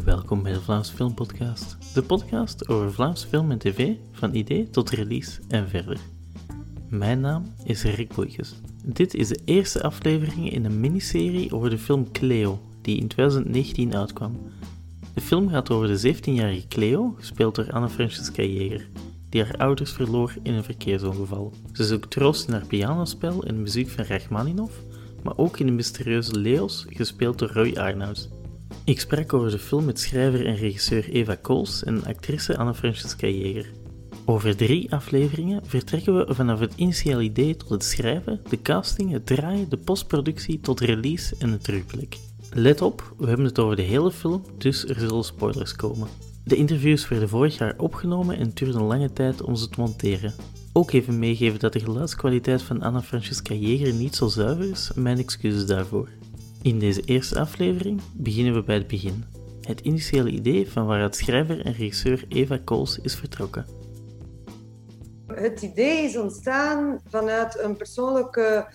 Welkom bij de Vlaamse Filmpodcast, de podcast over Vlaamse film en tv, van idee tot release en verder. Mijn naam is Rick Boeikes. Dit is de eerste aflevering in een miniserie over de film Cleo, die in 2019 uitkwam. De film gaat over de 17-jarige Cleo, gespeeld door Anne Francisca Jeger, die haar ouders verloor in een verkeersongeval. Ze zoekt troost in haar pianospel en de muziek van Rachmaninoff, maar ook in de mysterieuze Leos, gespeeld door Roy Arnouds. Ik sprak over de film met schrijver en regisseur Eva Kools en actrice Anne Francisca Jeger. Over drie afleveringen vertrekken we vanaf het initiële idee tot het schrijven, de casting, het draaien, de postproductie tot release en het terugblik. Let op, we hebben het over de hele film, dus er zullen spoilers komen. De interviews werden vorig jaar opgenomen en duurde een lange tijd om ze te monteren. Ook even meegeven dat de geluidskwaliteit van Anna Francisca Jeger niet zo zuiver is, mijn excuses daarvoor. In deze eerste aflevering beginnen we bij het begin. Het initiële idee van waaruit schrijver en regisseur Eva Kools is vertrokken. Het idee is ontstaan vanuit een persoonlijke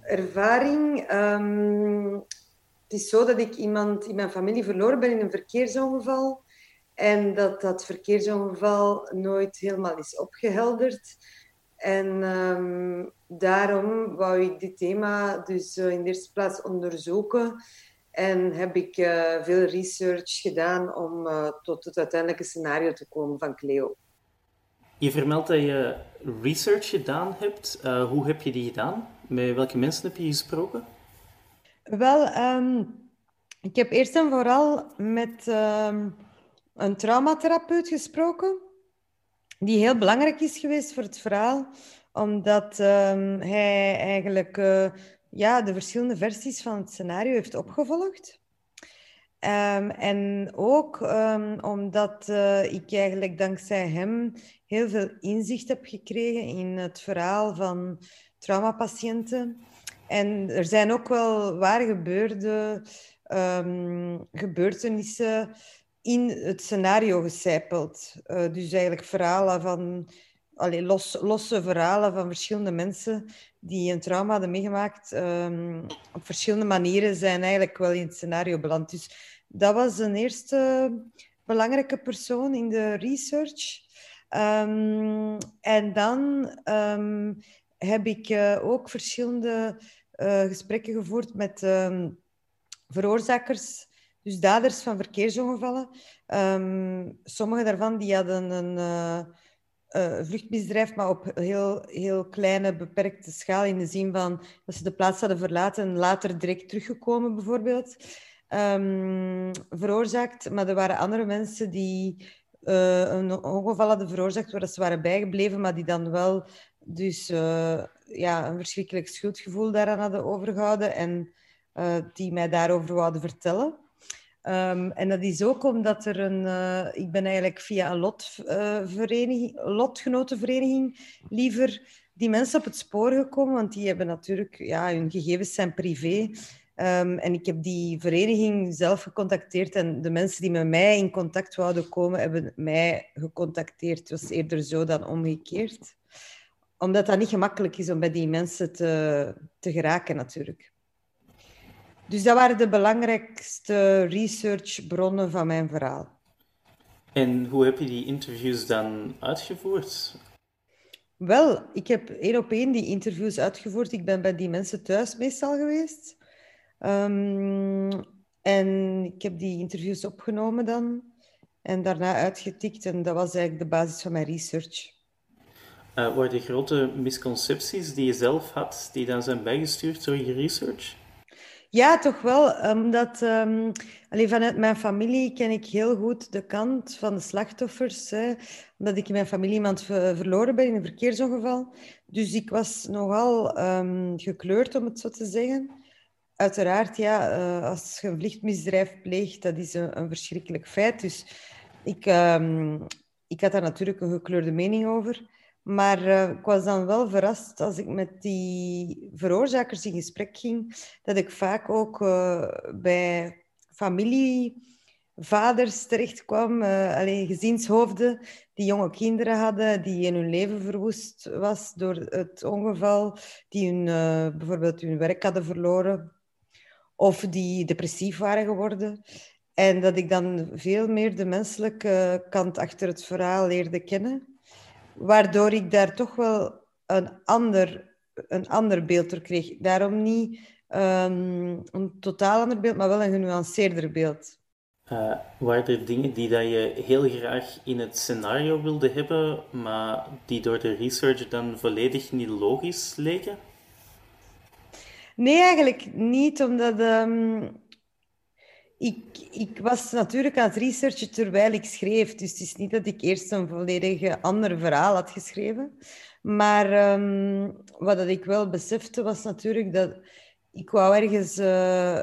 ervaring. Ehm, het is zo dat ik iemand in mijn familie verloren ben in een verkeersongeval. En dat dat verkeersongeval nooit helemaal is opgehelderd. En ehm, daarom wou ik dit thema dus uh, in de eerste plaats onderzoeken. En heb ik uh, veel research gedaan om uh, tot het uiteindelijke scenario te komen van Cleo. Je vermeldt dat je research gedaan hebt. hoe heb je die gedaan? Met welke mensen heb je gesproken? Wel, um, ik heb eerst en vooral met um, een traumatherapeut gesproken die heel belangrijk is geweest voor het verhaal, omdat um, hij eigenlijk uh, ja, de verschillende versies van het scenario heeft opgevolgd. Um, en ook um, omdat uh, ik eigenlijk dankzij hem heel veel inzicht heb gekregen in het verhaal van traumapatiënten. En er zijn ook wel waar gebeurde gebeurtenissen in het scenario gecijpeld. Uh, dus eigenlijk verhalen van, allee, los, losse verhalen van verschillende mensen die een trauma hadden meegemaakt. Um, op verschillende manieren zijn eigenlijk wel in het scenario beland. Dus dat was een eerste belangrijke persoon in de research. Um, en dan um, heb ik uh, ook verschillende uh, gesprekken gevoerd met veroorzakers dus daders van verkeersongevallen. Um, sommige daarvan die hadden een uh, vluchtmisdrijf, maar op heel, heel kleine, beperkte schaal. In de zin van dat ze de plaats hadden verlaten en later direct teruggekomen, bijvoorbeeld. Um, veroorzaakt. Maar er waren andere mensen die uh, een ongeval hadden veroorzaakt waar ze waren bijgebleven, maar die dan wel dus, ja, een verschrikkelijk schuldgevoel daaraan hadden overgehouden en die mij daarover wilden vertellen. Um, en dat is ook omdat er een... Uh, ik ben eigenlijk via een uh, lotgenotenvereniging liever die mensen op het spoor gekomen, want die hebben natuurlijk... Ja, hun gegevens zijn privé. Um, en ik heb die vereniging zelf gecontacteerd en de mensen die met mij in contact wouden komen, hebben mij gecontacteerd. Het was eerder zo dan omgekeerd. Omdat dat niet gemakkelijk is om bij die mensen te, te geraken, natuurlijk. Dus dat waren de belangrijkste researchbronnen van mijn verhaal. En hoe heb je die interviews dan uitgevoerd? Wel, ik heb één op één die interviews uitgevoerd. Ik ben bij die mensen thuis meestal geweest. Um, en ik heb die interviews opgenomen dan. En daarna uitgetikt. En dat was eigenlijk de basis van mijn research. Uh, waren er grote misconcepties die je zelf had, die dan zijn bijgestuurd door je research? Ja, toch wel. Omdat um, alleen vanuit mijn familie ken ik heel goed de kant van de slachtoffers. Hè, omdat ik in mijn familie iemand verloren ben in een verkeersongeval. Dus ik was nogal um, gekleurd, om het zo te zeggen. Uiteraard, ja, uh, als je een vliegmisdrijf pleegt, dat is een, een verschrikkelijk feit. Dus ik, um, ik had daar natuurlijk een gekleurde mening over. Maar uh, ik was dan wel verrast als ik met die veroorzakers in gesprek ging, dat ik vaak ook uh, bij familievaders terechtkwam, uh, alleen gezinshoofden die jonge kinderen hadden, die in hun leven verwoest was door het ongeval, die hun, bijvoorbeeld hun werk hadden verloren of die depressief waren geworden. En dat ik dan veel meer de menselijke kant achter het verhaal leerde kennen. Waardoor ik daar toch wel een ander, een ander beeld door kreeg. Daarom niet um, een totaal ander beeld, maar wel een genuanceerder beeld. Uh, waren er dingen die dat je heel graag in het scenario wilde hebben, maar die door de research dan volledig niet logisch leken? Nee, eigenlijk niet, omdat um, ik, ik was natuurlijk aan het researchen terwijl ik schreef. Dus het is niet dat ik eerst een volledig ander verhaal had geschreven. Maar um, wat dat ik wel besefte was natuurlijk dat ik wou ergens uh,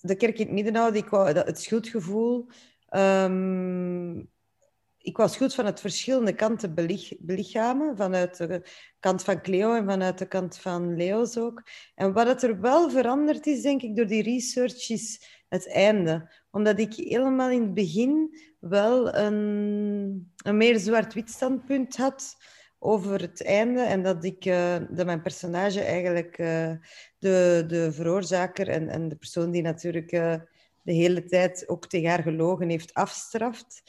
de kerk in het midden houden. Ik wou dat, het schuldgevoel. Um, ik was goed van het verschillende kanten belich, belichamen. Vanuit de kant van Cleo en vanuit de kant van Leo's ook. En wat er wel veranderd is, denk ik, door die research, is het einde. Omdat ik helemaal in het begin wel een, een meer zwart-wit standpunt had over het einde. En dat, ik, uh, dat mijn personage eigenlijk uh, de, de veroorzaker en, en de persoon die natuurlijk uh, de hele tijd ook tegen haar gelogen heeft afstraft.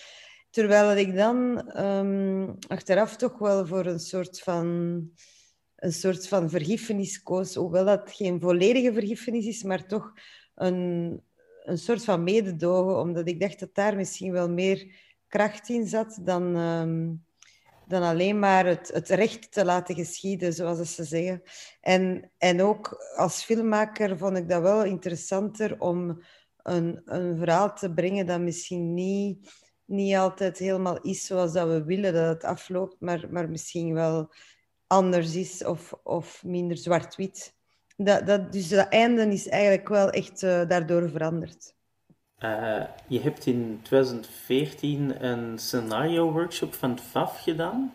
Terwijl ik dan um, achteraf toch wel voor een soort van, een soort van vergiffenis koos. Hoewel dat geen volledige vergiffenis is, maar toch een, een soort van mededogen. Omdat ik dacht dat daar misschien wel meer kracht in zat dan, um, dan alleen maar het, het recht te laten geschieden, zoals ze zeggen. En, en ook als filmmaker vond ik dat wel interessanter om een, een verhaal te brengen dat misschien niet niet altijd helemaal is zoals dat we willen dat het afloopt, maar, maar misschien wel anders is of, of minder zwart-wit. Dat, dat, dus dat einde is eigenlijk wel echt uh, daardoor veranderd. Uh, je hebt in 2014 een scenario-workshop van FAF gedaan,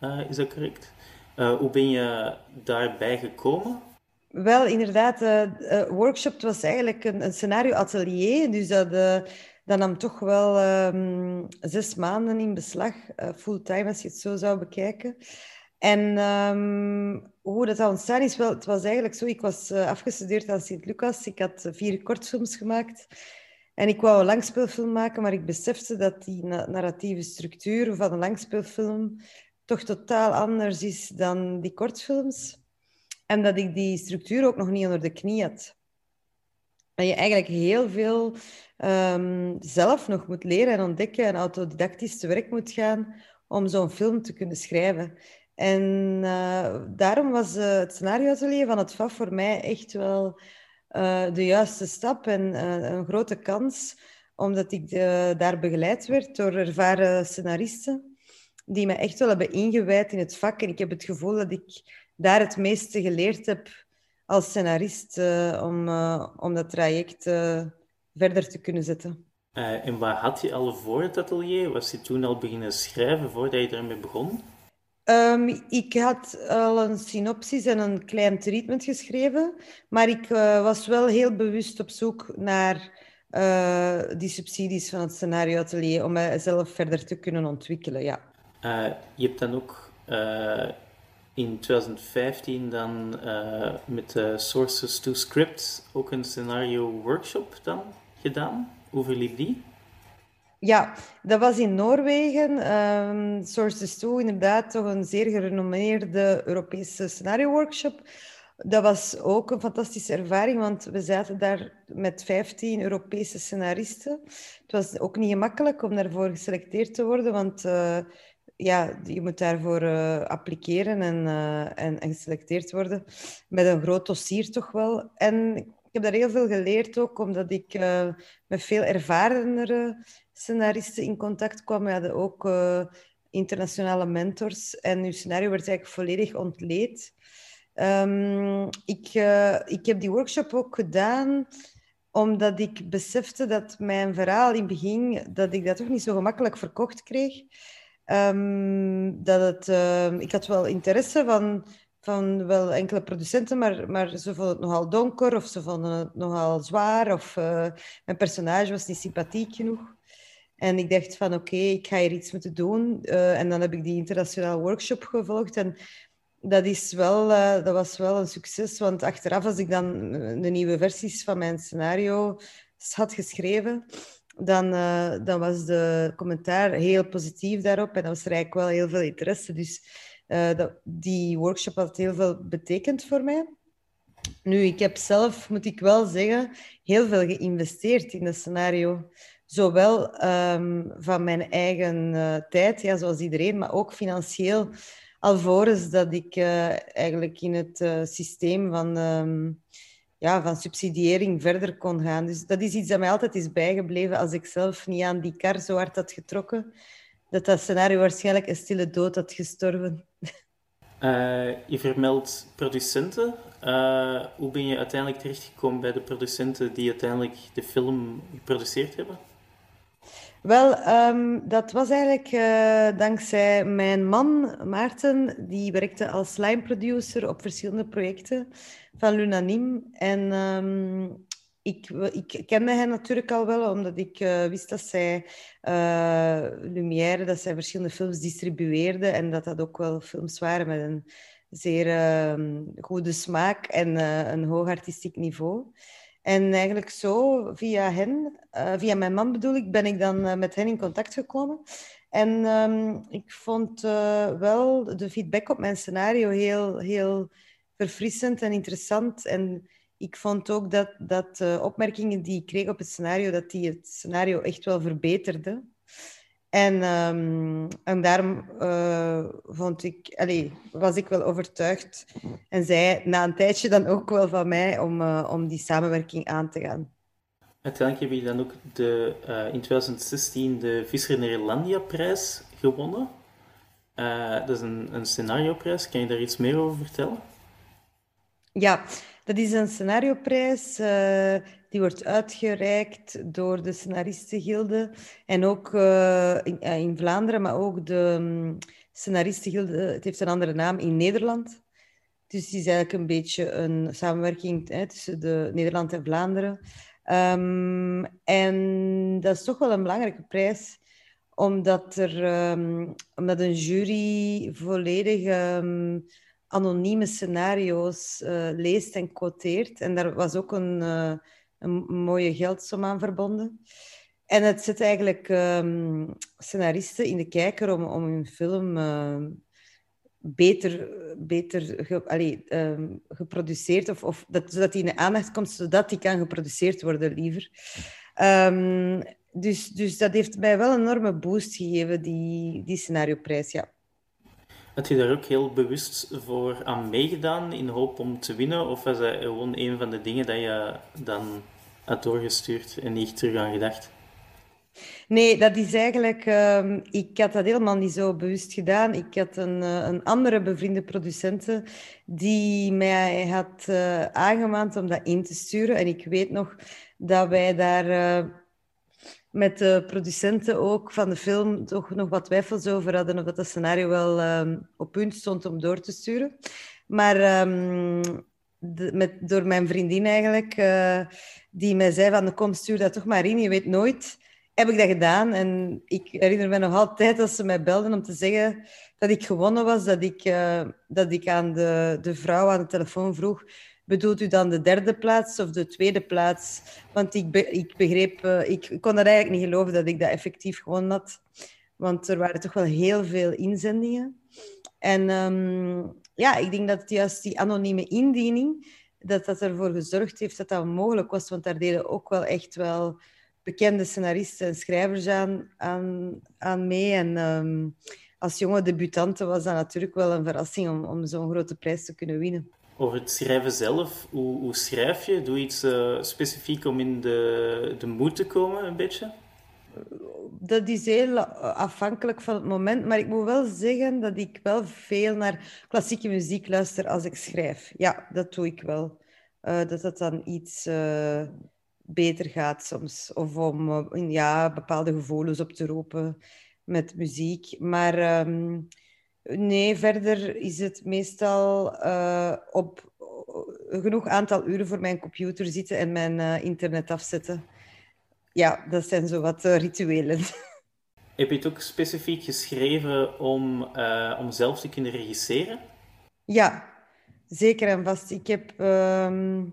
uh, is dat correct? hoe ben je daarbij gekomen? Wel, inderdaad, de workshop was eigenlijk een, een scenario-atelier. Dus dat, dat nam toch wel um, zes maanden in beslag, uh, fulltime als je het zo zou bekijken. En hoe dat ontstaan is, wel, het was eigenlijk zo, ik was uh, afgestudeerd aan Sint-Lucas, ik had vier kortfilms gemaakt en ik wou een langspeelfilm maken, maar ik besefte dat die na narratieve structuur van een langspeelfilm toch totaal anders is dan die kortfilms. En dat ik die structuur ook nog niet onder de knie had. Dat je eigenlijk heel veel um, zelf nog moet leren en ontdekken en autodidactisch te werk moet gaan om zo'n film te kunnen schrijven. En uh, daarom was uh, het scenarioatelier van het FAF voor mij echt wel uh, de juiste stap en een grote kans, omdat ik daar begeleid werd door ervaren scenaristen die me echt wel hebben ingewijd in het vak. En ik heb het gevoel dat ik daar het meeste geleerd heb als scenarist om, om dat traject verder te kunnen zetten. Uh, en wat had je al voor het atelier? Was je toen al beginnen schrijven voordat je ermee begon? Um, ik had al een synopsis en een klein treatment geschreven, maar ik uh, was wel heel bewust op zoek naar uh, die subsidies van het scenario atelier om mijzelf verder te kunnen ontwikkelen. Ja. je hebt dan ook in 2015 dan met de Sources to Scripts ook een scenario workshop dan gedaan. Hoe verliep die? Ja, dat was in Noorwegen. Um, Sources 2, inderdaad, toch een zeer gerenommeerde Europese scenario-workshop. Dat was ook een fantastische ervaring, want we zaten daar met 15 Europese scenaristen. Het was ook niet gemakkelijk om daarvoor geselecteerd te worden, want uh, ja, je moet daarvoor uh, appliceren en, uh, en, en, geselecteerd worden. Met een groot dossier toch wel. En ik heb daar heel veel geleerd ook, omdat ik uh, met veel ervarenere scenaristen in contact kwam. We hadden ook internationale mentors en uw scenario werd eigenlijk volledig ontleed. Um, ik, ik heb die workshop ook gedaan omdat ik besefte dat mijn verhaal in het begin, dat ik dat toch niet zo gemakkelijk verkocht kreeg. Um, dat het, ik had wel interesse van van wel enkele producenten, maar, maar ze vonden het nogal donker of ze vonden het nogal zwaar of uh, mijn personage was niet sympathiek genoeg. En ik dacht van oké, ik ga hier iets moeten doen. Uh, en dan heb ik die internationale workshop gevolgd en dat, is wel, uh, dat was wel een succes, want achteraf als ik dan de nieuwe versies van mijn scenario had geschreven, dan, dan was de commentaar heel positief daarop en dan was eigenlijk wel heel veel interesse. Dus dat, die workshop had heel veel betekend voor mij. Nu, ik heb zelf, moet ik wel zeggen, heel veel geïnvesteerd in het scenario. Zowel um, van mijn eigen uh, tijd, ja, zoals iedereen, maar ook financieel. Alvorens dat ik eigenlijk in het systeem van, um, ja, van subsidiëring verder kon gaan. Dus dat is iets dat mij altijd is bijgebleven als ik zelf niet aan die kar zo hard had getrokken. Dat dat scenario waarschijnlijk een stille dood had gestorven. je vermeldt producenten. hoe ben je uiteindelijk terechtgekomen bij de producenten die uiteindelijk de film geproduceerd hebben? Wel, um, dat was eigenlijk uh, dankzij mijn man Maarten. Die werkte als line producer op verschillende projecten van Lunanim. En um, ik, ik kende hen natuurlijk al wel, omdat ik uh, wist dat zij uh, Lumière, dat zij verschillende films distribueerde. En dat dat ook wel films waren met een zeer uh, goede smaak en een hoog artistiek niveau. En eigenlijk zo, via hen, uh, via mijn man bedoel ik, ben ik dan uh, met hen in contact gekomen. En um, ik vond uh, wel de feedback op mijn scenario heel, heel verfrissend en interessant. En ik vond ook dat, dat opmerkingen die ik kreeg op het scenario, dat die het scenario echt wel verbeterden. En, um, en daarom uh, vond ik, was ik wel overtuigd en zei na een tijdje dan ook wel van mij om, uh, om die samenwerking aan te gaan. Uiteindelijk heb je dan ook de, uh, in 2016 de Visser Nederlandia prijs gewonnen. dat is een, een scenarioprijs. Kan je daar iets meer over vertellen? Ja, dat is een scenarioprijs die wordt uitgereikt door de scenaristengilde en ook uh, in, uh, in, Vlaanderen, maar ook de um, scenaristengilde, het heeft een andere naam, in Nederland. Dus het is eigenlijk een beetje een samenwerking hè, tussen de Nederland en Vlaanderen. Um, en dat is toch wel een belangrijke prijs, omdat, er, um, omdat een jury volledig um, anonieme scenario's uh, leest en quoteert. En daar was ook een een mooie geldsom aan verbonden. En het zet eigenlijk um, scenaristen in de kijker om, om hun film uh, beter, beter allee, um, geproduceerd, of, of dat, zodat die in de aandacht komt, zodat die kan geproduceerd worden liever. Um, dus, dus dat heeft mij wel een enorme boost gegeven, die, die scenarioprijs, ja. Had je daar ook heel bewust voor aan meegedaan in hoop om te winnen? Of was dat gewoon een van de dingen dat je dan had doorgestuurd en niet terug aan gedacht? Nee, dat is eigenlijk... Uh, ik had dat helemaal niet zo bewust gedaan. Ik had een, uh, een andere bevriende producenten die mij had uh, aangemaand om dat in te sturen. En ik weet nog dat wij daar uh, met de producenten ook van de film toch nog wat twijfels over hadden of dat, dat scenario wel ehm, op punt stond om door te sturen. Maar um, de, met, door mijn vriendin eigenlijk die mij zei van kom, stuur dat toch maar in, je weet nooit. Heb ik dat gedaan en ik herinner me nog altijd als ze mij belden om te zeggen dat ik gewonnen was, dat ik, uh, dat ik aan de, de vrouw aan de telefoon vroeg, bedoelt u dan de derde plaats of de tweede plaats? Want ik, ik begreep, uh, ik, kon dat eigenlijk niet geloven dat ik dat effectief gewonnen had. Want er waren toch wel heel veel inzendingen. En um, ja, ik denk dat juist die anonieme indiening dat dat ervoor gezorgd heeft dat dat mogelijk was. Want daar deden ook wel echt wel bekende scenaristen en schrijvers aan, aan, aan mee. En um, als jonge debutante was dat natuurlijk wel een verrassing om, om zo'n grote prijs te kunnen winnen. Over het schrijven zelf, hoe, hoe schrijf je? Doe je iets uh, specifiek om in de, de moed te komen, een beetje? dat is heel afhankelijk van het moment. Maar ik moet wel zeggen dat ik wel veel naar klassieke muziek luister als ik schrijf. Ja, dat doe ik wel. Uh, dat het dan iets beter gaat soms. Of om ja, bepaalde gevoelens op te roepen met muziek. Maar um, nee, verder is het meestal op genoeg aantal uren voor mijn computer zitten en mijn internet afzetten ja, dat zijn zo wat uh, rituelen. Heb je het ook specifiek geschreven om, om zelf te kunnen regisseren? Ja, zeker en vast. Ik heb, ik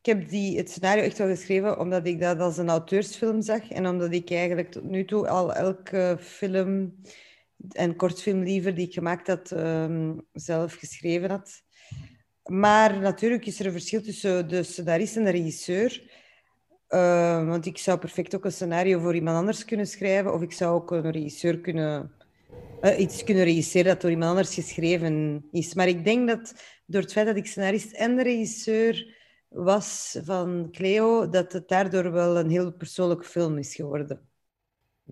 ik heb die, het scenario echt wel geschreven omdat ik dat als een auteursfilm zag en omdat ik eigenlijk tot nu toe al elke film en kortfilm liever die ik gemaakt had, ehm, zelf geschreven had. Maar natuurlijk is er een verschil tussen de scenarist en de regisseur. Uh, want ik zou perfect ook een scenario voor iemand anders kunnen schrijven, of ik zou ook een regisseur kunnen, uh, iets kunnen regisseren dat door iemand anders geschreven is. Maar ik denk dat door het feit dat ik scenarist en regisseur was van Cleo, dat het daardoor wel een heel persoonlijke film is geworden.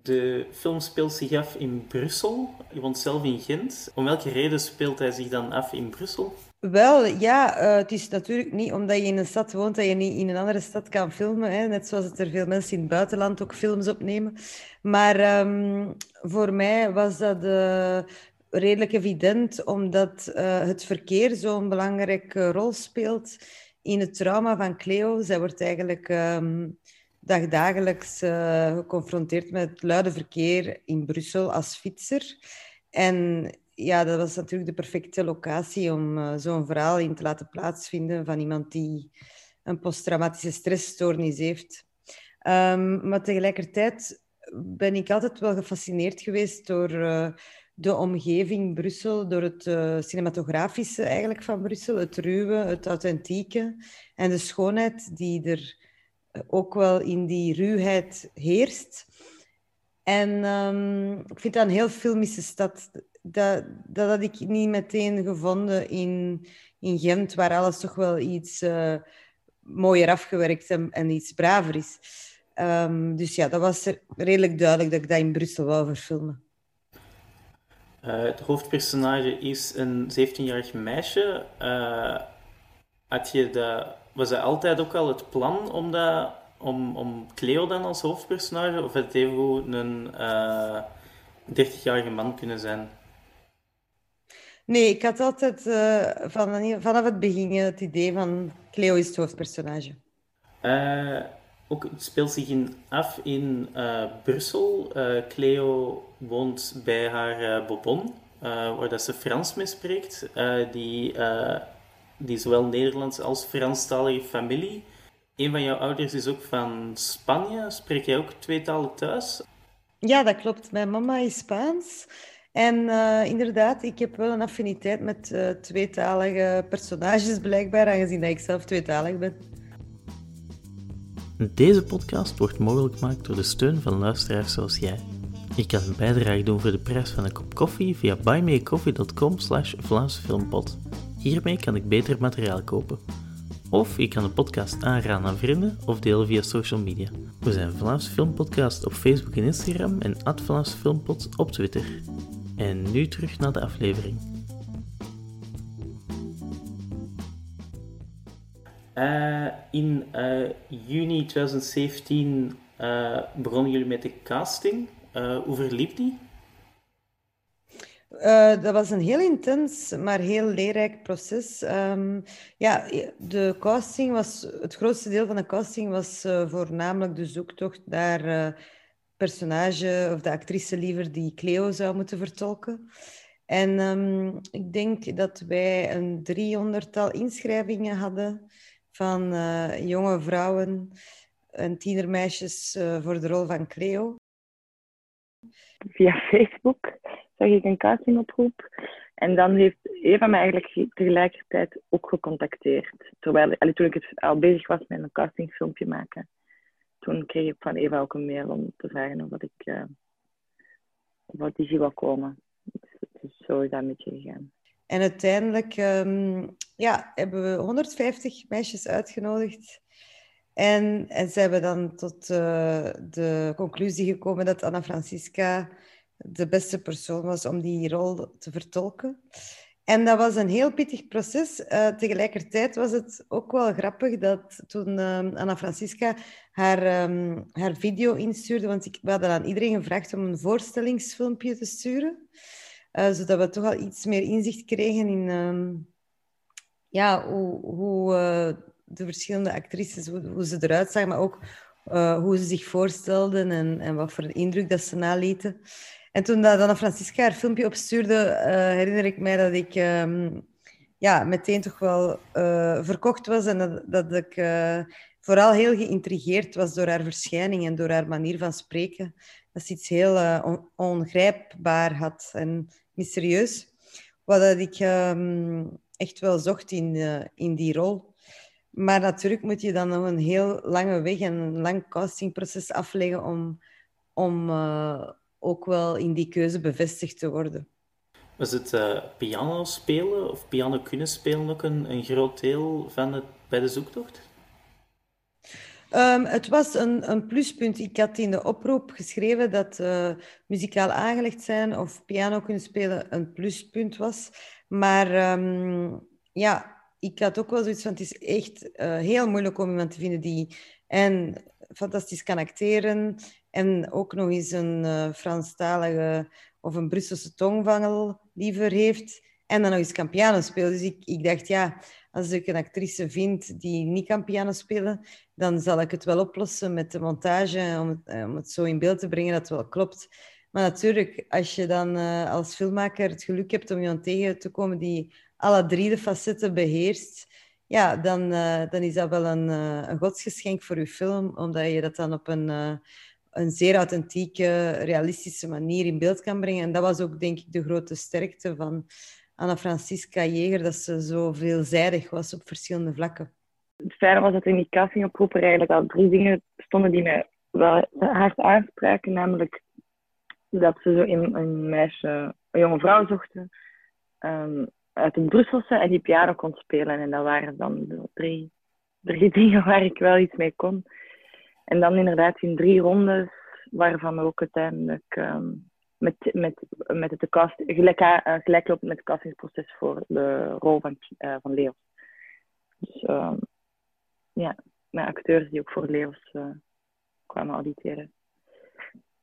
De film speelt zich af in Brussel. Je woont zelf in Gent. Om welke reden speelt hij zich dan af in Brussel? Wel, ja, uh, het is natuurlijk niet omdat je in een stad woont dat je niet in een andere stad kan filmen. Hè? Net zoals er veel mensen in het buitenland ook films opnemen. Maar um, voor mij was dat uh, redelijk evident, omdat uh, het verkeer zo'n belangrijke rol speelt in het trauma van Cleo. Zij wordt eigenlijk um, dagdagelijks geconfronteerd met het luide verkeer in Brussel als fietser. En ja, dat was natuurlijk de perfecte locatie om uh, zo'n verhaal in te laten plaatsvinden van iemand die een posttraumatische stressstoornis heeft. Um, maar tegelijkertijd ben ik altijd wel gefascineerd geweest door uh, de omgeving Brussel, door het cinematografische eigenlijk van Brussel, het ruwe, het authentieke en de schoonheid die er ook wel in die ruwheid heerst. En um, ik vind dat een heel filmische stad dat, dat had ik niet meteen gevonden in, in Gent, waar alles toch wel iets uh, mooier afgewerkt en, en, iets braver is. Um, dus ja, dat was redelijk duidelijk dat ik dat in Brussel wou verfilmen. Uh, het hoofdpersonage is een 17-jarig meisje. Uh, had je dat, was dat altijd ook al het plan om, dat, om, om Cleo dan als hoofdpersonage? Of had het even een 30-jarige man kunnen zijn? Nee, ik had altijd uh, van, vanaf het begin het idee van Cleo is het hoofdpersonage. Uh, ook, het speelt zich in, af in uh, Brussel. Cleo woont bij haar Bobon, waar dat ze Frans mee spreekt. die, die zowel Nederlands als Franstalige familie. Een van jouw ouders is ook van Spanje. Spreek jij ook twee talen thuis? Ja, dat klopt. Mijn mama is Spaans. En uh, inderdaad, ik heb wel een affiniteit met uh, tweetalige personages blijkbaar, aangezien dat ik zelf tweetalig ben. Deze podcast wordt mogelijk gemaakt door de steun van luisteraars zoals jij. Je kan een bijdrage doen voor de prijs van een kop koffie via buymeacoffee.com slash Filmpot. Hiermee kan ik beter materiaal kopen. Of je kan de podcast aanraden aan vrienden of delen via social media. We zijn Vlaams Filmpodcast op Facebook en Instagram en Vlaams Filmpot op Twitter. En nu terug naar de aflevering. Uh, in uh, juni 2017 uh, begonnen jullie met de casting. hoe verliep die? Dat was een heel intens, maar heel leerrijk proces. Um, ja, de casting was, het grootste deel van de casting was voornamelijk de zoektocht naar personage of de actrice liever die Cleo zou moeten vertolken. En um, ik denk dat wij een driehonderdtal inschrijvingen hadden van uh, jonge vrouwen en tienermeisjes uh, voor de rol van Cleo. Via Facebook zag ik een castingoproep. En dan heeft Eva me eigenlijk tegelijkertijd ook gecontacteerd. Terwijl, toen ik al bezig was met een castingfilmpje maken toen kreeg ik van Eva ook een mail om te vragen of ik uh, of auditie wil komen. Dus, zo is dat een beetje gegaan. En uiteindelijk um, ja, hebben we 150 meisjes uitgenodigd. En, en ze hebben dan tot uh, de conclusie gekomen dat Anna Francisca de beste persoon was om die rol te vertolken. En dat was een heel pittig proces. Uh, tegelijkertijd was het ook wel grappig dat toen uh, Anna Francisca haar, um, haar video instuurde, want ik, we hadden aan iedereen gevraagd om een voorstellingsfilmpje te sturen, uh, zodat we toch al iets meer inzicht kregen in um, ja, hoe, hoe de verschillende actrices, hoe, ze eruit zagen, maar ook hoe ze zich voorstelden en, en wat voor indruk dat ze nalieten. En toen dat Anna Francisca haar filmpje opstuurde, uh, herinner ik mij dat ik um, ja, meteen toch wel verkocht was en dat, dat ik vooral heel geïntrigeerd was door haar verschijning en door haar manier van spreken. Dat ze iets heel ongrijpbaar had en mysterieus. Wat dat ik ehm, echt wel zocht in, in die rol. Maar natuurlijk moet je dan nog een heel lange weg en een lang castingproces afleggen om, om ook wel in die keuze bevestigd te worden. Was het uh, piano spelen of piano kunnen spelen ook een, een groot deel van het, bij de zoektocht? Um, het was een, een, pluspunt. Ik had in de oproep geschreven dat uh, muzikaal aangelegd zijn of piano kunnen spelen een pluspunt was. Maar um, ja, ik had ook wel zoiets van, het is echt uh, heel moeilijk om iemand te vinden die en fantastisch kan acteren en ook nog eens een uh, Franstalige of een Brusselse tongvangel liever heeft en dan nog eens kan piano spelen. Dus ik, ik dacht, ja, als ik een actrice vind die niet kan piano spelen, dan zal ik het wel oplossen met de montage om het, eh, om het zo in beeld te brengen dat het wel klopt. Maar natuurlijk, als je dan uh, als filmmaker het geluk hebt om iemand tegen te komen die alle drie de facetten beheerst, ja, dan, uh, dan is dat wel een, uh, een godsgeschenk voor je film, omdat je dat dan op een, uh, een zeer authentieke, realistische manier in beeld kan brengen. En dat was ook, denk ik, de grote sterkte van Anna Francisca Jeger, dat ze zo veelzijdig was op verschillende vlakken. Het fijne was dat in die castingoproep er eigenlijk al drie dingen stonden die mij wel hard aanspraken, namelijk dat ze zo een, een meisje, een jonge vrouw zochten, um, uit het Brusselse en die piano kon spelen. En dat waren dan drie, drie dingen waar ik wel iets mee kon. En dan inderdaad in drie rondes, waarvan ook uiteindelijk um, met, met, met het cast, gelijk, uh, gelijklopend met het castingsproces voor de rol van, uh, van Leos. Dus um, ja, mijn acteurs die ook voor Leos uh, kwamen auditeren.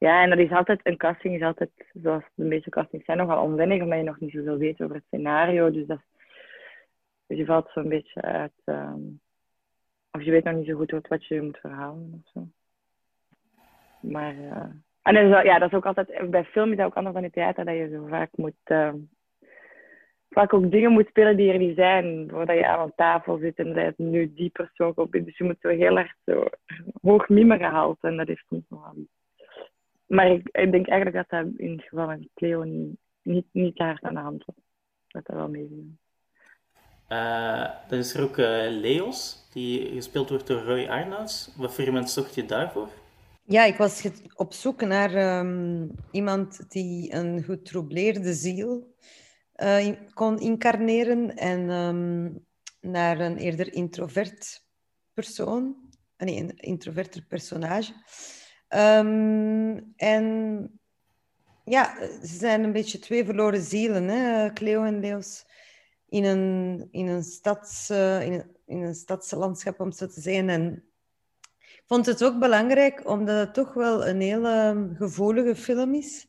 Ja, en dat is altijd, een casting is altijd, zoals de meeste castings zijn, nogal onwennig, omdat je nog niet zoveel weet over het scenario. Dus, dat, dus je valt zo'n beetje uit, um, of je weet nog niet zo goed wat je moet verhalen of zo. Maar, uh, en dat is, ja, dat is ook altijd, bij film is dat ook anders dan in theater, dat je zo vaak moet, uh, vaak ook dingen moet spelen die er niet zijn, voordat je aan tafel zit en dat nu die persoon op Dus je moet zo heel erg zo hoog mimeren halen en dat is niet iets. Maar ik, ik, denk eigenlijk dat dat in het geval van Cleo niet, niet, niet hard aan de hand was. Dat dat wel meeviel. Uh, dan is er ook uh, Leos, die gespeeld wordt door Roy Arnouds. Wat voor iemand zocht je daarvoor? Ja, ik was op zoek naar um, iemand die een getroubleerde ziel uh, kon incarneren en um, naar een eerder introvert persoon, nee, een introverter personage. Um, en ja, ze zijn een beetje twee verloren zielen, hè? Cleo en Leos, in een, in een, stads, uh, in, een, stadslandschap, om zo te zeggen. En ik vond het ook belangrijk, omdat het toch wel een hele gevoelige film is.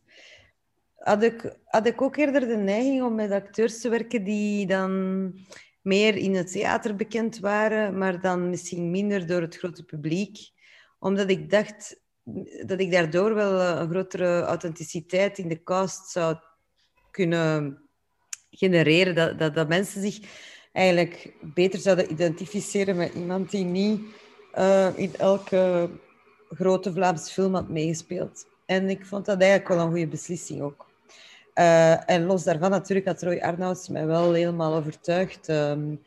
Had ik, had ik ook eerder de neiging om met acteurs te werken die dan meer in het theater bekend waren, maar dan misschien minder door het grote publiek. Omdat ik dacht, dat ik daardoor wel eh, een grotere authenticiteit in de cast zou kunnen genereren. Dat, dat, dat mensen zich eigenlijk beter zouden identificeren met iemand die niet uh, in elke grote Vlaamse film had meegespeeld. En ik vond dat eigenlijk wel een goede beslissing ook. Uh, en los daarvan natuurlijk had Roy Arnouds mij wel helemaal overtuigd. Um,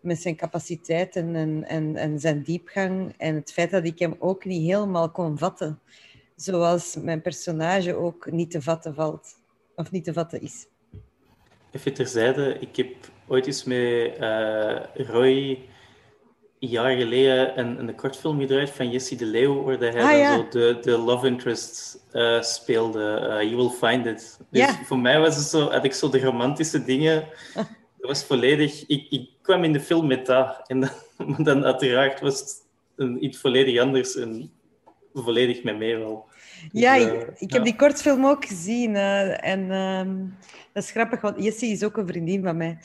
met zijn capaciteiten en, en, en zijn diepgang. En het feit dat ik hem ook niet helemaal kon vatten. Zoals mijn personage ook niet te vatten valt. Of niet te vatten is. Even terzijde, ik heb ooit eens met uh, Roy een jaar geleden een, een kortfilm gedraaid van Jesse de Leeuw, waar hij ah, ja. zo de, de love interest uh, speelde. Uh, you will find it. Dus ja. voor mij was het zo, had ik zo de romantische dingen dat was volledig... Ik, ik kwam in de film met dat. En dan, maar dan uiteraard was het een, iets volledig anders en volledig met mij wel. Ja, dus, ik, ik heb die kortfilm ook gezien. Uh, en uh, dat is grappig, want Jessie is ook een vriendin van mij.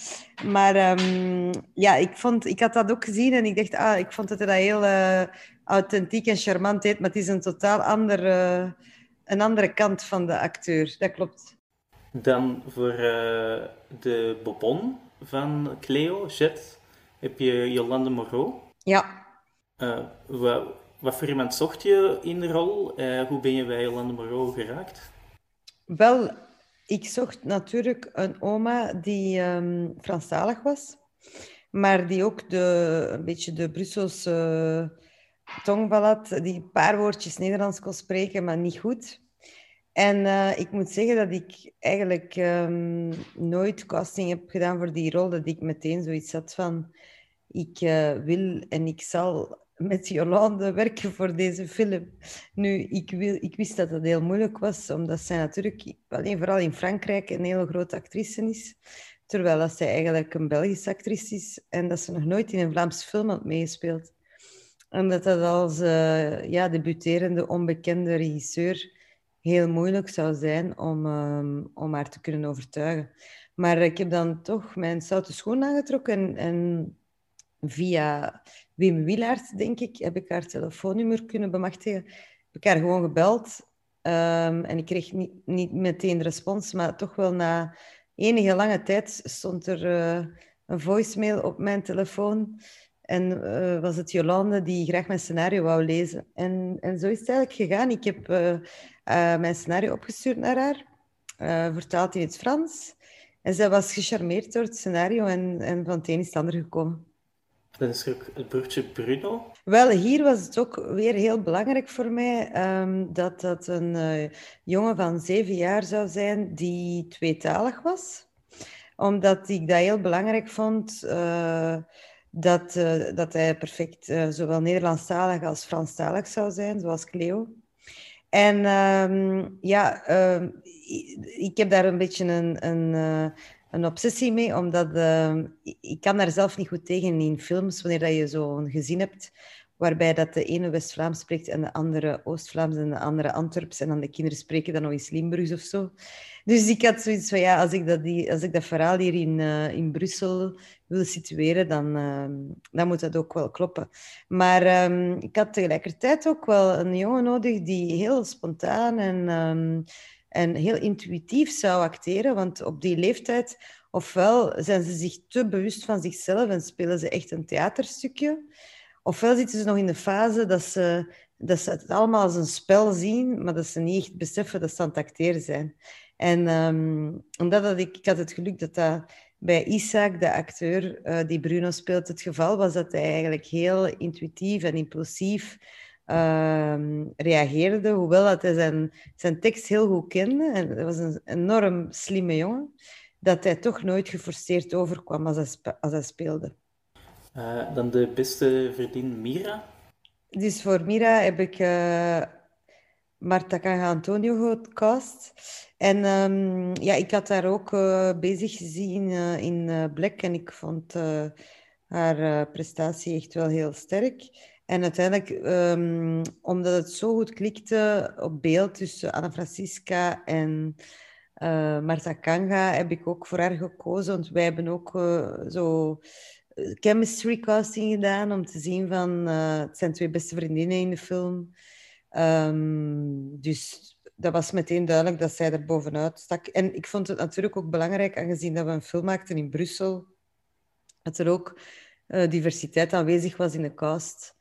Maar um, ja, ik, vond, ik had dat ook gezien en ik dacht, ah, ik vond het dat heel uh, authentiek en charmant deed, maar het is een totaal andere, een andere kant van de acteur. Dat klopt. Dan voor de Bobon van Cleo, Jet, heb je Jolande Moreau. Ja. Uh, wat, wat, voor iemand zocht je in de rol? Uh, hoe ben je bij Jolande Moreau geraakt? Wel, ik zocht natuurlijk een oma die um, Franstalig was, maar die ook de, een beetje de Brusselse tongval had, die een paar woordjes Nederlands kon spreken, maar niet goed. En uh, ik moet zeggen dat ik eigenlijk um, nooit casting heb gedaan voor die rol, dat ik meteen zoiets had van, ik uh, wil en ik zal met Jolande werken voor deze film. Nu, ik, wil, ik wist dat het heel moeilijk was, omdat zij natuurlijk, alleen vooral in Frankrijk, een hele grote actrice is. Terwijl dat zij eigenlijk een Belgische actrice is en dat ze nog nooit in een Vlaamse film had meegespeeld. En dat dat als uh, ja, debuterende, onbekende regisseur heel moeilijk zou zijn om, um, om haar te kunnen overtuigen. Maar ik heb dan toch mijn stoute schoen aangetrokken en, en via Wim Wielaert, denk ik, heb ik haar telefoonnummer kunnen bemachtigen. Heb ik haar gewoon gebeld. Um, en ik kreeg niet, niet meteen respons, maar toch wel na enige lange tijd stond er uh, een voicemail op mijn telefoon. En uh, was het Jolande die graag mijn scenario wou lezen. En, en zo is het eigenlijk gegaan. Ik heb uh, mijn scenario opgestuurd naar haar, vertaald in het Frans. En zij was gecharmeerd door het scenario en, en van het een is het ander gekomen. Dan is er ook het broertje Bruno. Wel, hier was het ook weer heel belangrijk voor mij um, dat dat een uh, jongen van zeven jaar zou zijn die tweetalig was. Omdat ik dat heel belangrijk vond uh, dat, uh, dat hij perfect zowel Nederlandstalig als Franstalig zou zijn, zoals Cleo. En um, ja, ik heb daar een beetje een, een een obsessie mee, omdat uh, ik kan daar zelf niet goed tegen in films, wanneer dat je zo'n gezin hebt waarbij dat de ene West-Vlaams spreekt en de andere Oost-Vlaams en de andere Antwerps en dan de kinderen spreken dan nog eens Limburgs of zo. Dus ik had zoiets van, ja, als ik dat, die, als ik dat verhaal hier in, uh, in Brussel wil situeren, dan, uh, dan moet dat ook wel kloppen. Maar um, ik had tegelijkertijd ook wel een jongen nodig die heel spontaan en... Um, en heel intuïtief zou acteren. Want op die leeftijd, ofwel zijn ze zich te bewust van zichzelf en spelen ze echt een theaterstukje, ofwel zitten ze nog in de fase dat ze, dat ze het allemaal als een spel zien, maar dat ze niet echt beseffen dat ze aan het acteren zijn. En omdat dat ik, ik had het geluk dat dat bij Isaac, de acteur uh, die Bruno speelt, het geval was dat hij eigenlijk heel intuïtief en impulsief uh, reageerde, hoewel dat hij zijn, zijn tekst heel goed kende. En hij was een enorm slimme jongen, dat hij toch nooit geforceerd overkwam als hij, als hij speelde. Uh, dan de beste vriendin Mira? Dus voor Mira heb ik uh, Marta Canga Antonio gecast. En um, ja, ik had haar ook uh, bezig gezien in Black en ik vond haar prestatie echt wel heel sterk. En uiteindelijk, um, omdat het zo goed klikte op beeld tussen Anna Francisca en Marta Kanga, heb ik ook voor haar gekozen. Want wij hebben ook zo eh, chemistry casting gedaan om te zien van het zijn twee beste vriendinnen in de film. Um, dus dat was meteen duidelijk dat zij er bovenuit stak. En ik vond het natuurlijk ook belangrijk, aangezien dat we een film maakten in Brussel, dat er ook uh, diversiteit aanwezig was in de cast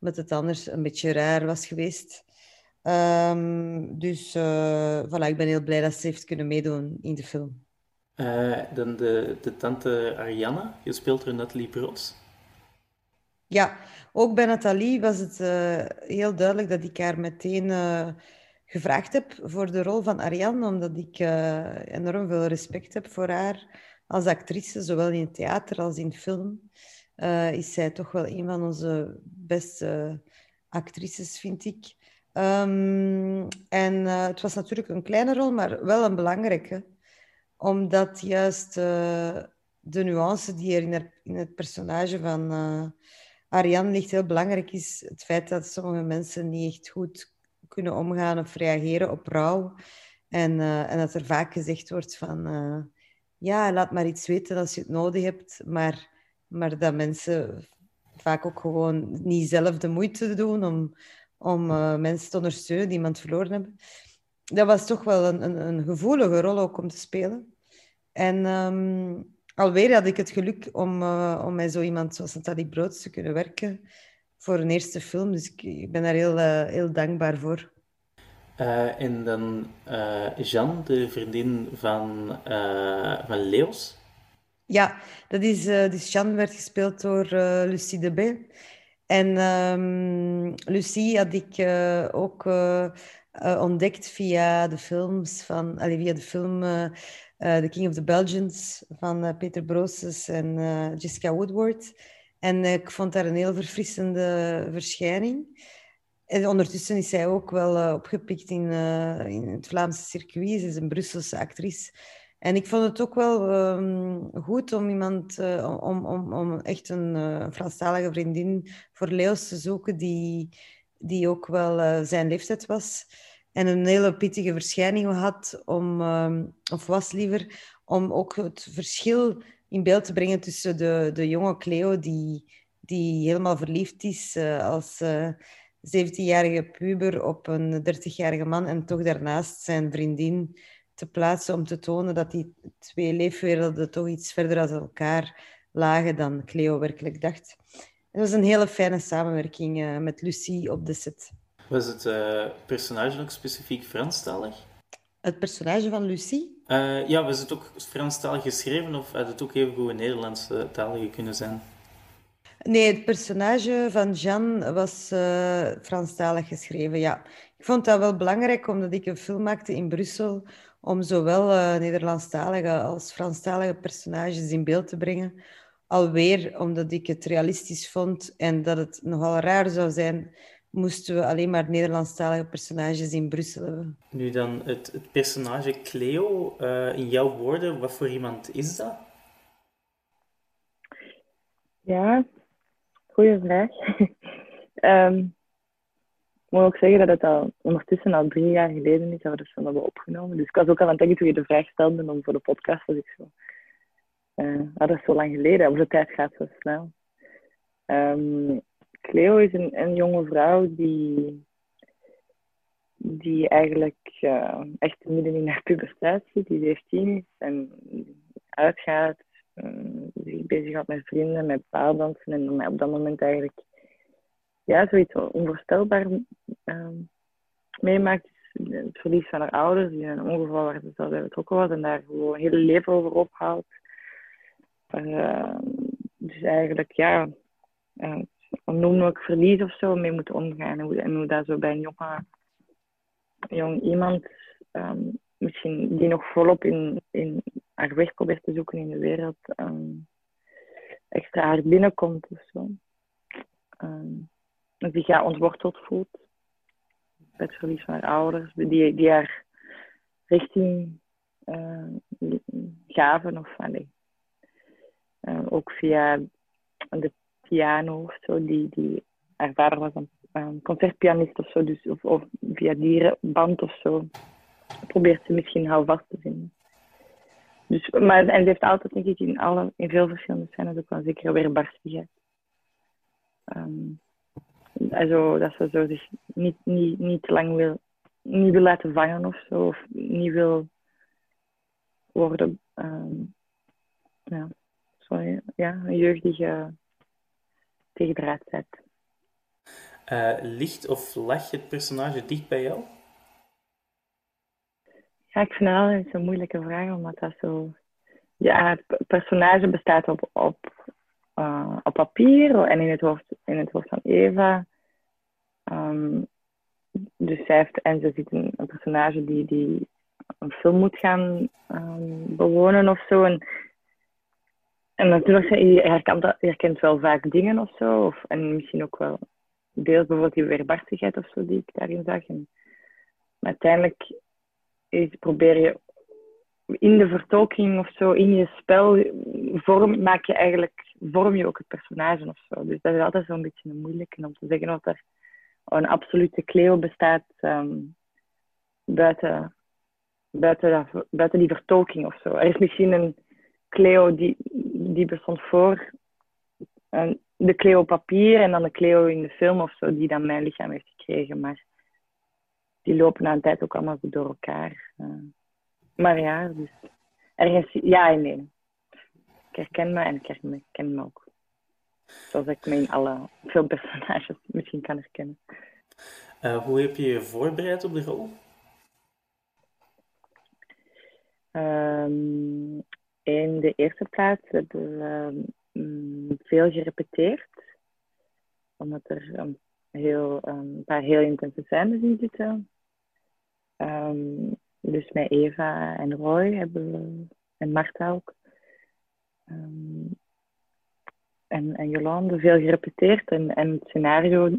omdat het anders een beetje raar was geweest. Um, dus uh, voilà, ik ben heel blij dat ze heeft kunnen meedoen in de film. Uh, dan de, de tante Ariane, je speelt er Nathalie Broos. Ja, ook bij Nathalie was het heel duidelijk dat ik haar meteen gevraagd heb voor de rol van Ariane, omdat ik enorm veel respect heb voor haar als actrice, zowel in theater als in film uh, is zij toch wel een van onze beste actrices, vind ik. Um, en uh, het was natuurlijk een kleine rol, maar wel een belangrijke. Omdat juist de nuance die er in, in het personage van Ariane ligt heel belangrijk is. Het feit dat sommige mensen niet echt goed kunnen omgaan of reageren op rouw. En, en dat er vaak gezegd wordt van... ja, laat maar iets weten als je het nodig hebt, maar maar dat mensen vaak ook gewoon niet zelf de moeite doen om, om uh, mensen te ondersteunen die iemand verloren hebben. Dat was toch wel een, een, een gevoelige rol ook om te spelen. En um, alweer had ik het geluk om, om met zo iemand zoals Nathalie Brood te kunnen werken voor een eerste film. Dus ik, ik ben daar heel, uh, heel dankbaar voor. Uh, en dan Jeanne, de vriendin van, van Leos. Ja, dat is, dus Jeanne werd gespeeld door Lucie de B. En um, Lucie had ik ook ontdekt via de films van, allee, via de film uh, The King of the Belgians van uh, Peter Brooses en uh, Jessica Woodward. En ik vond daar een heel verfrissende verschijning. En ondertussen is zij ook wel opgepikt in, in, het Vlaamse circuit. Ze is een Brusselse actrice. En ik vond het ook wel um, goed om iemand, om, om, om echt een uh, Franstalige vriendin voor Leos te zoeken die, die ook wel zijn leeftijd was en een hele pittige verschijning had, om, ehm, of was liever, om ook het verschil in beeld te brengen tussen de, de jonge Cleo, die, die helemaal verliefd is uh, als uh, eh, 17-jarige puber op een 30-jarige man, en toch daarnaast zijn vriendin te plaatsen om te tonen dat die twee leefwerelden toch iets verder uit elkaar lagen dan Cleo werkelijk dacht. Het was een hele fijne samenwerking uh, met Lucie op de set. Was het personage ook specifiek Franstalig? Het personage van Lucie? Uh, ja, was het ook Franstalig geschreven of had het ook even goed Nederlandse talige kunnen zijn? Nee, het personage van Jeanne was uh, Franstalig geschreven, ja. Ik vond dat wel belangrijk, omdat ik een film maakte in Brussel om zowel uh, Nederlandstalige als Franstalige personages in beeld te brengen. Alweer omdat ik het realistisch vond en dat het nogal raar zou zijn moesten we alleen maar Nederlandstalige personages in Brussel hebben. Nu dan, het, het personage Cleo, uh, in jouw woorden, wat voor iemand is dat? Ja, goede vraag. um, ik moet ook zeggen dat het al ondertussen al drie jaar geleden is dat we de film hebben opgenomen. Dus ik was ook al aan het denken toen je de vraag stelde om voor de podcast, was ik zo... Uh, dat is zo lang geleden, de tijd gaat zo snel. Um, Cleo is een, een jonge vrouw die, die eigenlijk uh, echt midden in haar puberteit zit, die 17 is en uitgaat, um, zich bezighoudt met vrienden, met paardansen en op dat moment eigenlijk ja, zoiets onvoorstelbaar um, meemaakt. Het verlies van haar ouders, die in een ongeval waar ze zelf bij betrokken was en daar gewoon een hele leven over ophaalt. Uh, dus eigenlijk, ja, onnoemelijk verlies of zo mee moeten omgaan. En hoe, en hoe dat zo bij een jonge, jong iemand, um, misschien die nog volop in, in haar weg probeert te zoeken in de wereld, um, extra hard binnenkomt of zo. Um, die gaat ontworteld voelt bij het verlies van haar ouders, die, die haar richting gaven of allee, uh, ook via de piano of zo. Die, die, haar vader was een, concertpianist of zo, dus, of, via die band of zo. Probeert ze misschien houvast te vinden. Dus, maar, en ze heeft altijd, denk in, alle, in veel verschillende scènes ook wel zeker weerbarstigheid. Um, also, dat ze zo zich niet, niet, niet te lang wil, niet wil laten vangen of zo, of niet wil worden. Um, ja, sorry, ja, een jeugdige tegen de zet. Uh, ligt of lag het personage dicht bij jou? Ja, ik vind het altijd een moeilijke vraag, omdat dat zo... Ja, het personage bestaat op, op, uh, op papier en in het hoofd, in het hoofd van Eva. Um, dus zij heeft, en ze ziet een, een, personage die, die een film moet gaan um, bewonen of zo. En en natuurlijk, je herkent, je herkent wel vaak dingen of zo. Of, en misschien ook wel deels bijvoorbeeld die weerbarstigheid of zo die ik daarin zag. En, maar uiteindelijk is, probeer je in de vertolking of zo, in je spel, vorm, maak je eigenlijk, vorm je ook het personage of zo. Dus dat is altijd zo'n beetje een moeilijke om te zeggen of er een absolute Cleo bestaat um, buiten, buiten, buiten die vertolking of zo. Er is misschien een Cleo die, die bestond voor de Cleo papier en dan de Cleo in de film of zo, die dan mijn lichaam heeft gekregen. Maar die lopen na een tijd ook allemaal door elkaar. Uh, maar ja, dus ergens ja en nee. Ik herken me en ik herken me ook. Zoals ik me in alle filmpersonages misschien kan herkennen. Uh, hoe heb je je voorbereid op de rol? Um, in de eerste plaats hebben we um, veel gerepeteerd. Omdat er um, heel, een paar heel intense scènes in zitten. dus met Eva en Roy hebben we, en Marta ook. en, en Jolande veel gerepeteerd en, en het scenario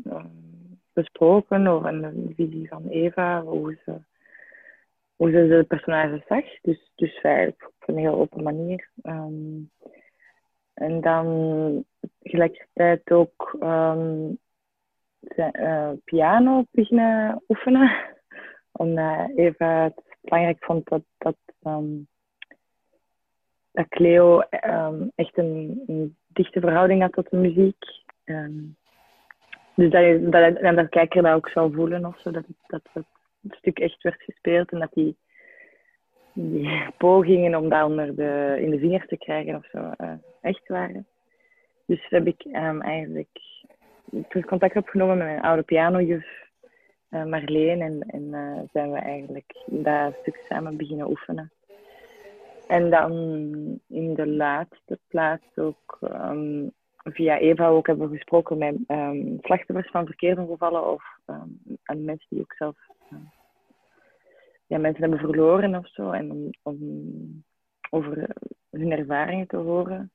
besproken over een visie van Eva, hoe ze, hoe ze de personage zag. Dus, dus feitelijk op een heel open manier. Um, en dan tegelijkertijd ook um, uh, piano beginnen oefenen. Omdat Eva het belangrijk vond dat, dat, um, Cleo echt een, dichte verhouding had tot de muziek. Dus dat, dat, dat kijker dat ook zou voelen of zo, dat, dat het stuk echt werd gespeeld en dat die, pogingen om dat onder de, in de vingers te krijgen of zo uh, echt waren. Dus heb ik um, eigenlijk contact opgenomen met mijn oude pianojuf uh, Marleen en, en uh, zijn we eigenlijk dat stuk samen beginnen oefenen. En dan in de laatste plaats ook um, via Eva ook hebben we gesproken met um, slachtoffers van verkeersongevallen of en mensen die ook zelf ja, mensen hebben verloren of zo. En om, om over hun ervaringen te horen.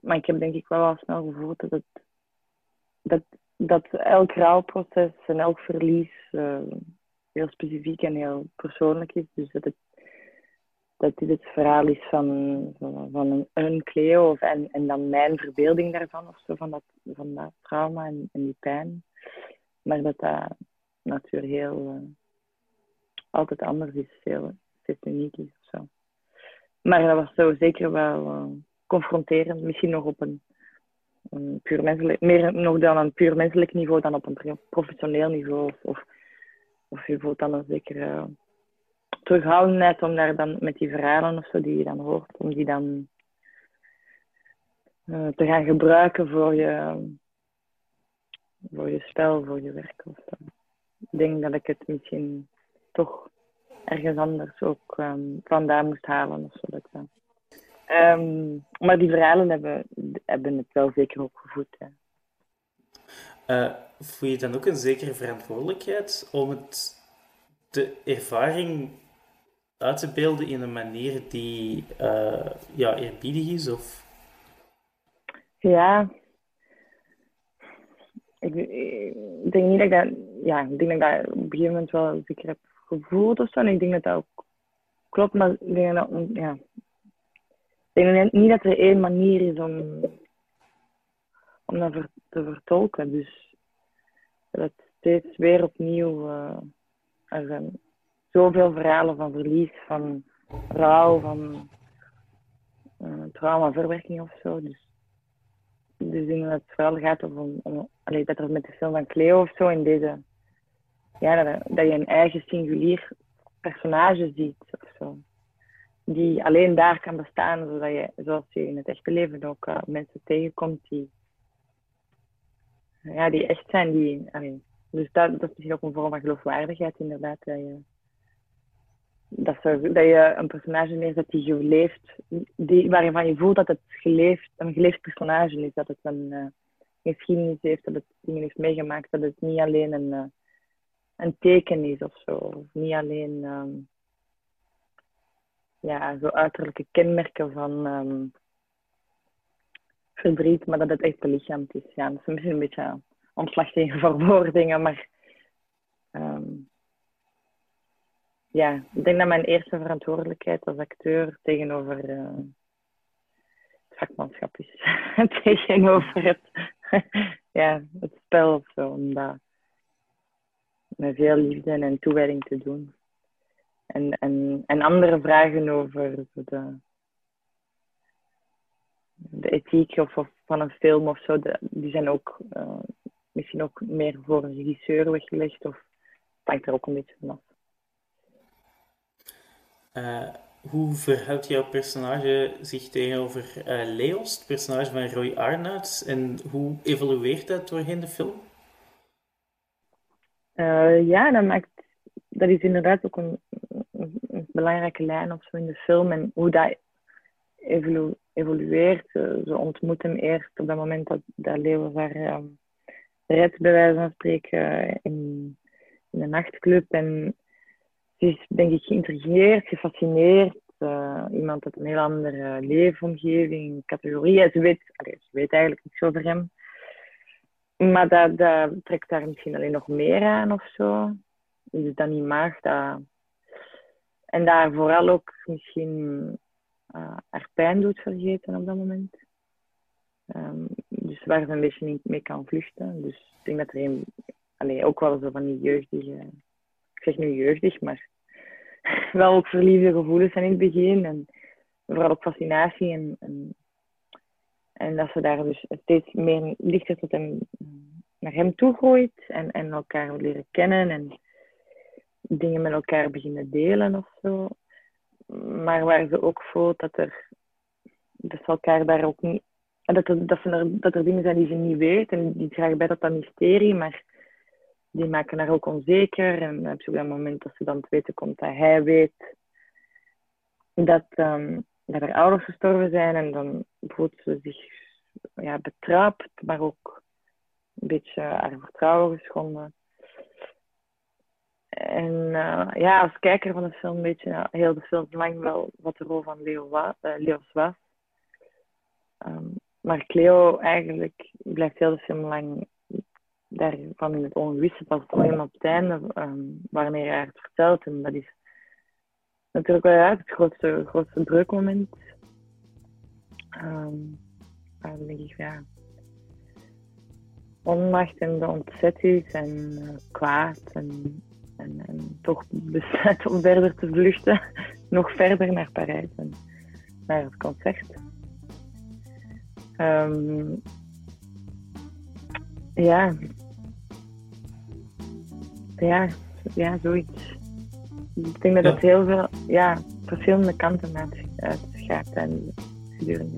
maar ik heb denk ik wel al snel gevoeld dat, het, dat, dat elk rouwproces en elk verlies uh, heel specifiek en heel persoonlijk is. Dus dat het dat dit het verhaal is van, van, een, een Cleo of, en, en dan mijn verbeelding daarvan of zo, van dat, van dat trauma en, en die pijn. Maar dat dat natuurlijk heel uh, altijd anders is, heel uniek is of. Maar dat was zo zeker wel uh, confronterend, misschien nog op een, een puur menselijk, meer nog dan een puur menselijk niveau dan op een professioneel niveau. Of, of, je voelt dan een zekere terughoudendheid om daar dan met die verhalen of zo die je dan hoort, om die dan te gaan gebruiken voor je, voor je spel, voor je werk. Of zo. Denk dat ik het misschien toch ergens anders ook um, vandaan moest halen of zo. Dat, um, maar die verhalen hebben, hebben het wel zeker ook gevoed. Ja. Uh, voel je dan ook een zekere verantwoordelijkheid om het, de ervaring uit te beelden in een manier die uh, ja, eerbiedig is? Of? Ja, ik, denk niet dat ik ja, ik denk dat op een gegeven moment wel zeker heb gevoeld of zo. En ik denk dat dat ook klopt, maar ik denk ja, ik denk niet dat er één manier is om, om dat te vertolken. Dus dat steeds weer opnieuw uh, er zijn zoveel verhalen van verlies, van rouw, van uh, traumaverwerking of zo. Dus, dus in het vooral gaat om, om allee, dat er met de film van Cleo of zo in deze, ja, dat, dat je een eigen singulier personage ziet of zo. Die alleen daar kan bestaan, zodat je, zoals je in het echte leven ook uh, mensen tegenkomt die, ja, die echt zijn. Die, dus dat, dat is misschien ook een vorm van geloofwaardigheid, inderdaad. Dat je, dat, dat je een personage neerzet die geleefd, die, waarvan je voelt dat het geleefd, een geleefd personage is. Dat het een uh, geschiedenis heeft, dat het dingen heeft meegemaakt. Dat het niet alleen een, uh, een teken is of zo. Of niet alleen um, ja, zo uiterlijke kenmerken van um, verdriet, maar dat het echt belichaamd is. Ja, dat is misschien een beetje omslag tegen verwoordingen, maar um, ja, ik denk dat mijn eerste verantwoordelijkheid als acteur tegenover uh, het vakmanschap is. tegenover het, ja, het spel of zo. Om dat met veel liefde en toewijding te doen. En, en, en andere vragen over de, de ethiek of, van een film of zo, die zijn ook uh, misschien ook meer voor een regisseur weggelegd. Of het hangt er ook een beetje vanaf. Uh, hoe verhoudt jouw personage zich tegenover uh, Leos, het personage van Roy Arnouds, en hoe evolueert dat doorheen de film? Uh, ja, dat, maakt, dat is inderdaad ook een, een, belangrijke lijn of zo in de film. En hoe dat evolu evolueert. Ze ontmoet hem eerst op dat moment dat, dat Leo haar um, redt, bij wijze van spreken, in, in een nachtclub. En is, denk ik, geïntrigeerd, gefascineerd. Uh, iemand uit een heel andere leefomgeving, categorie. Ze weet, allez, ze weet eigenlijk niets over hem. Maar dat, dat trekt daar misschien alleen nog meer aan of zo. Dus dat niet mag. Dat... En daar vooral ook misschien uh, haar pijn doet vergeten op dat moment. Um, dus waar ze een beetje niet mee kan vluchten. Dus ik denk dat er een, allee, ook wel zo van die jeugdige, zeg nu jeugdig, maar wel ook verliefde gevoelens in het begin. En vooral ook fascinatie en, en en dat ze daar dus steeds meer lichter tot hem, naar hem toe groeit en, en elkaar leren kennen en dingen met elkaar beginnen delen of zo. Maar waar ze ook voelt dat er dat elkaar daar ook niet. Dat er, dat, er, dat er dingen zijn die ze niet weet en die dragen bij tot dat mysterie, maar die maken haar ook onzeker. En op dat moment dat ze dan te weten komt dat hij weet dat, um, dat haar ouders gestorven zijn en dan voelt ze zich ja, betrapt, maar ook een beetje haar vertrouwen geschonden. En uh, ja, als kijker van de film weet je ja, heel de film lang wel wat de rol van Leo wa uh, Leos was. Um, maar Cleo eigenlijk blijft heel de film lang daarvan in het ongewisse. Pas alleen op het einde, um, wanneer hij het vertelt. En dat is natuurlijk wel ja, het grootste, grootste breukmoment. Um, dan denk ik, ja, onmacht en de ontzetting en uh, kwaad en, en, en, toch besluit om verder te vluchten, nog verder naar Parijs en naar het concert. Um, ja. Ja, ja, zoiets. Ik denk dat het heel veel, ja, verschillende kanten uitgaat en gedurende.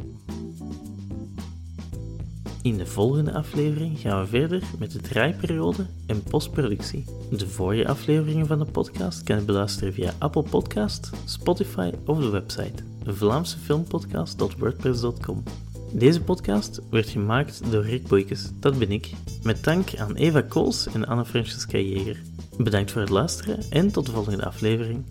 In de volgende aflevering gaan we verder met de draaiperiode en postproductie. De vorige afleveringen van de podcast kan je beluisteren via Apple Podcast, Spotify of de website vlaamsefilmpodcast.wordpress.com. Deze podcast werd gemaakt door Rick Boeikes, dat ben ik, met dank aan Eva Kools en Anne-Francesca Jeger. Bedankt voor het luisteren en tot de volgende aflevering.